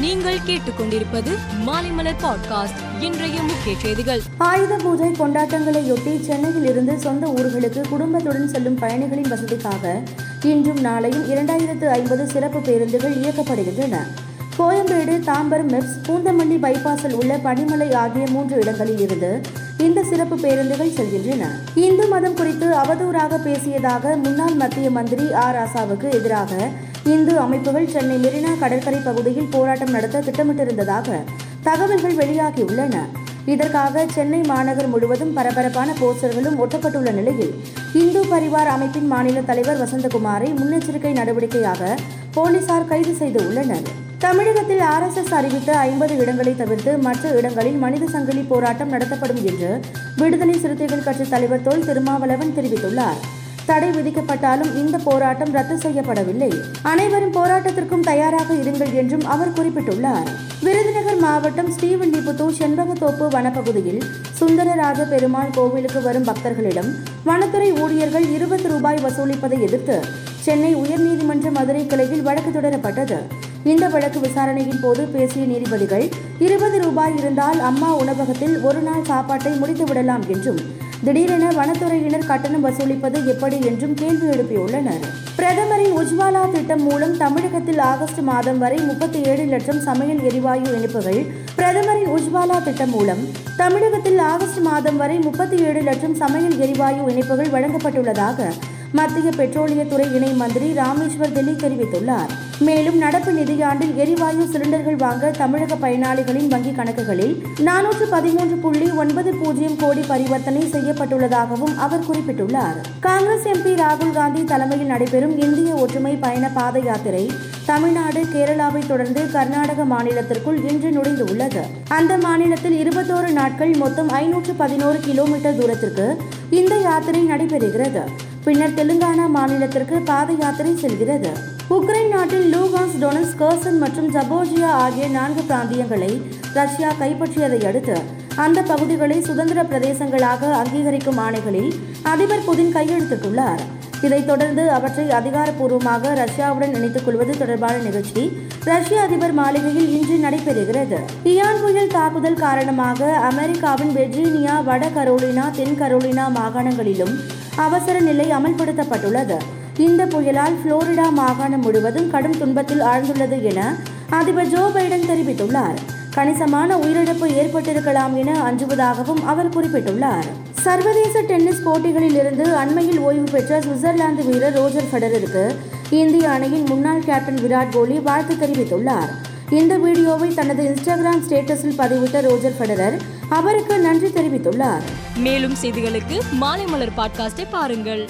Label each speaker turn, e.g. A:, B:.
A: நீங்கள் கேட்டுக்கொண்டிருப்பது மாலைமலர் பாட்காஸ்ட். இன்றைய முக்கிய செய்திகள்.
B: ஆயுத பூஜை கொண்டாட்டங்களையொட்டி சென்னையில் இருந்து சொந்த ஊர்களுக்கு குடும்பத்துடன் செல்லும் பயணிகளின் வசதிக்காக இன்றும் நாளையும் இரண்டாயிரத்து ஐம்பது சிறப்பு பேருந்துகள் இயக்கப்படுகின்றன. கோயம்பேடு தாம்பரம் மெப்ஸ் பூந்தமல்லி பைபாஸில் உள்ள பனிமலை ஆகிய மூன்று இடங்களில் இருந்து இந்த சிறப்பு பேருந்துகள் செல்கின்றன. இந்து மதம் குறித்து அவதூறாக பேசியதாக முன்னாள் மத்திய மந்திரி ஆர் ராசாவுக்கு எதிராக இந்து அமைப்புகள் சென்னை மெரினா கடற்கரை பகுதியில் போராட்டம் நடத்த திட்டமிட்டிருந்ததாக தகவல்கள் வெளியாகியுள்ளன. இதற்காக சென்னை மாநகர் முழுவதும் பரபரப்பான போஸ்டர்களும் ஒட்டப்பட்டுள்ள நிலையில் இந்து பரிவார் அமைப்பின் மாநில தலைவர் வசந்தகுமாரை முன்னெச்சரிக்கை நடவடிக்கையாக போலீசார் கைது செய்து உள்ளனர். தமிழகத்தில் ஆர்எஸ்எஸ் அறிவித்த ஐம்பது இடங்களை தவிர்த்து மற்ற இடங்களில் மனித சங்கிலி போராட்டம் நடத்தப்படும் என்று விடுதலை சிறுத்தைகள் கட்சி தலைவர் தொல் திருமாவளவன் தெரிவித்துள்ளார். தடை விதிக்கப்பட்டாலும் இந்த போராட்டம் ரத்து செய்யப்படவில்லை. அனைவரும் போராட்டத்திற்கும் தயாராக இருங்கள் என்றும் அவர் குறிப்பிட்டுள்ளார். விருதுநகர் மாவட்டம் ஸ்ரீவில்லிபுத்தூர் செண்பகத்தோப்பு வனப்பகுதியில் சுந்தரராஜ பெருமாள் கோவிலுக்கு வரும் பக்தர்களிடம் வனத்துறை ஊழியர்கள் இருபது ரூபாய் வசூலிப்பதை எதிர்த்து சென்னை உயர்நீதிமன்ற மதுரை கிளையில் வழக்கு தொடரப்பட்டது. இந்த வழக்கு விசாரணையின் போது பேசிய நீதிபதிகள் இருபது ரூபாய் இருந்தால் அம்மா உணவகத்தில் ஒரு நாள் சாப்பாட்டை முடித்துவிடலாம் என்றும் திடீரென வனத்துறையினர் கட்டணம் வசூலிப்பது எப்படி என்றும் கேள்வி எழுப்பியுள்ளனர். பிரதமரின் உஜ்வாலா திட்டம் மூலம் தமிழகத்தில் ஆகஸ்ட் மாதம் வரை முப்பத்தி ஏழு லட்சம் சமையல் எரிவாயு இணைப்புகள் பிரதமரின் உஜ்வாலா திட்டம் மூலம் தமிழகத்தில் ஆகஸ்ட் மாதம் வரை முப்பத்தி ஏழு லட்சம் சமையல் எரிவாயு இணைப்புகள் வழங்கப்பட்டுள்ளதாக மத்திய பெட்ரோலியத்துறை இணை மந்திரி ராமேஸ்வர் தெலி தெரிவித்துள்ளார். மேலும் நடப்பு நிதியாண்டில் எரிவாயு சிலிண்டர்கள் வாங்க தமிழக பயனாளிகளின் வங்கிக் கணக்குகளில் நானூற்று பதிமூன்று புள்ளி ஒன்பது பூஜ்ஜியம் கோடி பரிவர்த்தனை செய்யப்பட்டுள்ளதாகவும் அவர் குறிப்பிட்டுள்ளார். காங்கிரஸ் எம்பி ராகுல் காந்தி தலைமையில் நடைபெறும் இந்திய ஒற்றுமை பயண பாத யாத்திரை தமிழ்நாடு கேரளாவை தொடர்ந்து கர்நாடக மாநிலத்திற்குள் இன்று நுழைந்துள்ளது. அந்த மாநிலத்தில் இருபத்தோரு நாட்கள் மொத்தம் ஐநூற்று பதினோரு கிலோமீட்டர் தூரத்திற்கு இந்த யாத்திரை நடைபெறுகிறது. பின்னர் தெலுங்கானா மாநிலத்திற்கு பாத யாத்திரை செல்கிறது. உக்ரைன் நாட்டில் லூகான்ஸ் டொனஸ் கர்சன் மற்றும் ஜபோஜியா ஆகிய நான்கு பிராந்தியங்களை ரஷ்யா கைப்பற்றியதை அடுத்து அந்த பகுதிகளை சுதந்திர பிரதேசங்களாக அங்கீகரிக்கும் ஆணைகளில் அதிபர் புதின் கையெழுத்திட்டுள்ளார். இதைத் தொடர்ந்து அவற்றை அதிகாரப்பூர்வமாக ரஷ்யாவுடன் இணைத்துக் கொள்வது தொடர்பான நிகழ்ச்சி ரஷ்ய அதிபர் மாளிகையில் இன்று நடைபெறுகிறது. இயான் புயல் தாக்குதல் காரணமாக அமெரிக்காவின் வெர்ஜீனியா வட கரோலினா தென் கரோலினா மாகாணங்களிலும் அவசர நிலை அமல்படுத்தப்பட்டுள்ளது. இந்த புயலால் புளோரிடா மாகாணம் முழுவதும் கடும் துன்பத்தில் ஆழ்ந்துள்ளது என அதிபர் ஜோ பைடன் தெரிவித்துள்ளார். கணிசமான உயிரிழப்பு ஏற்பட்டிருக்கலாம் என அஞ்சுவதாகவும் அவர் குறிப்பிட்டுள்ளார். சர்வதேச டென்னிஸ் போட்டிகளில் இருந்து அண்மையில் ஓய்வு பெற்ற சுவிட்சர்லாந்து வீரர் ரோஜர் ஃபெடரருக்கு இந்திய அணியின் முன்னாள் கேப்டன் விராட் கோலி வாழ்த்து தெரிவித்துள்ளார். இந்த வீடியோவை தனது இன்ஸ்டாகிராம் ஸ்டேட்டஸில் பதிவிட்ட ரோஜர் ஃபெடரர் அவருக்கு நன்றி தெரிவித்துள்ளார்.
A: மேலும் செய்திகளுக்கு மாலை மலர் பாட்காஸ்டை பாருங்கள்.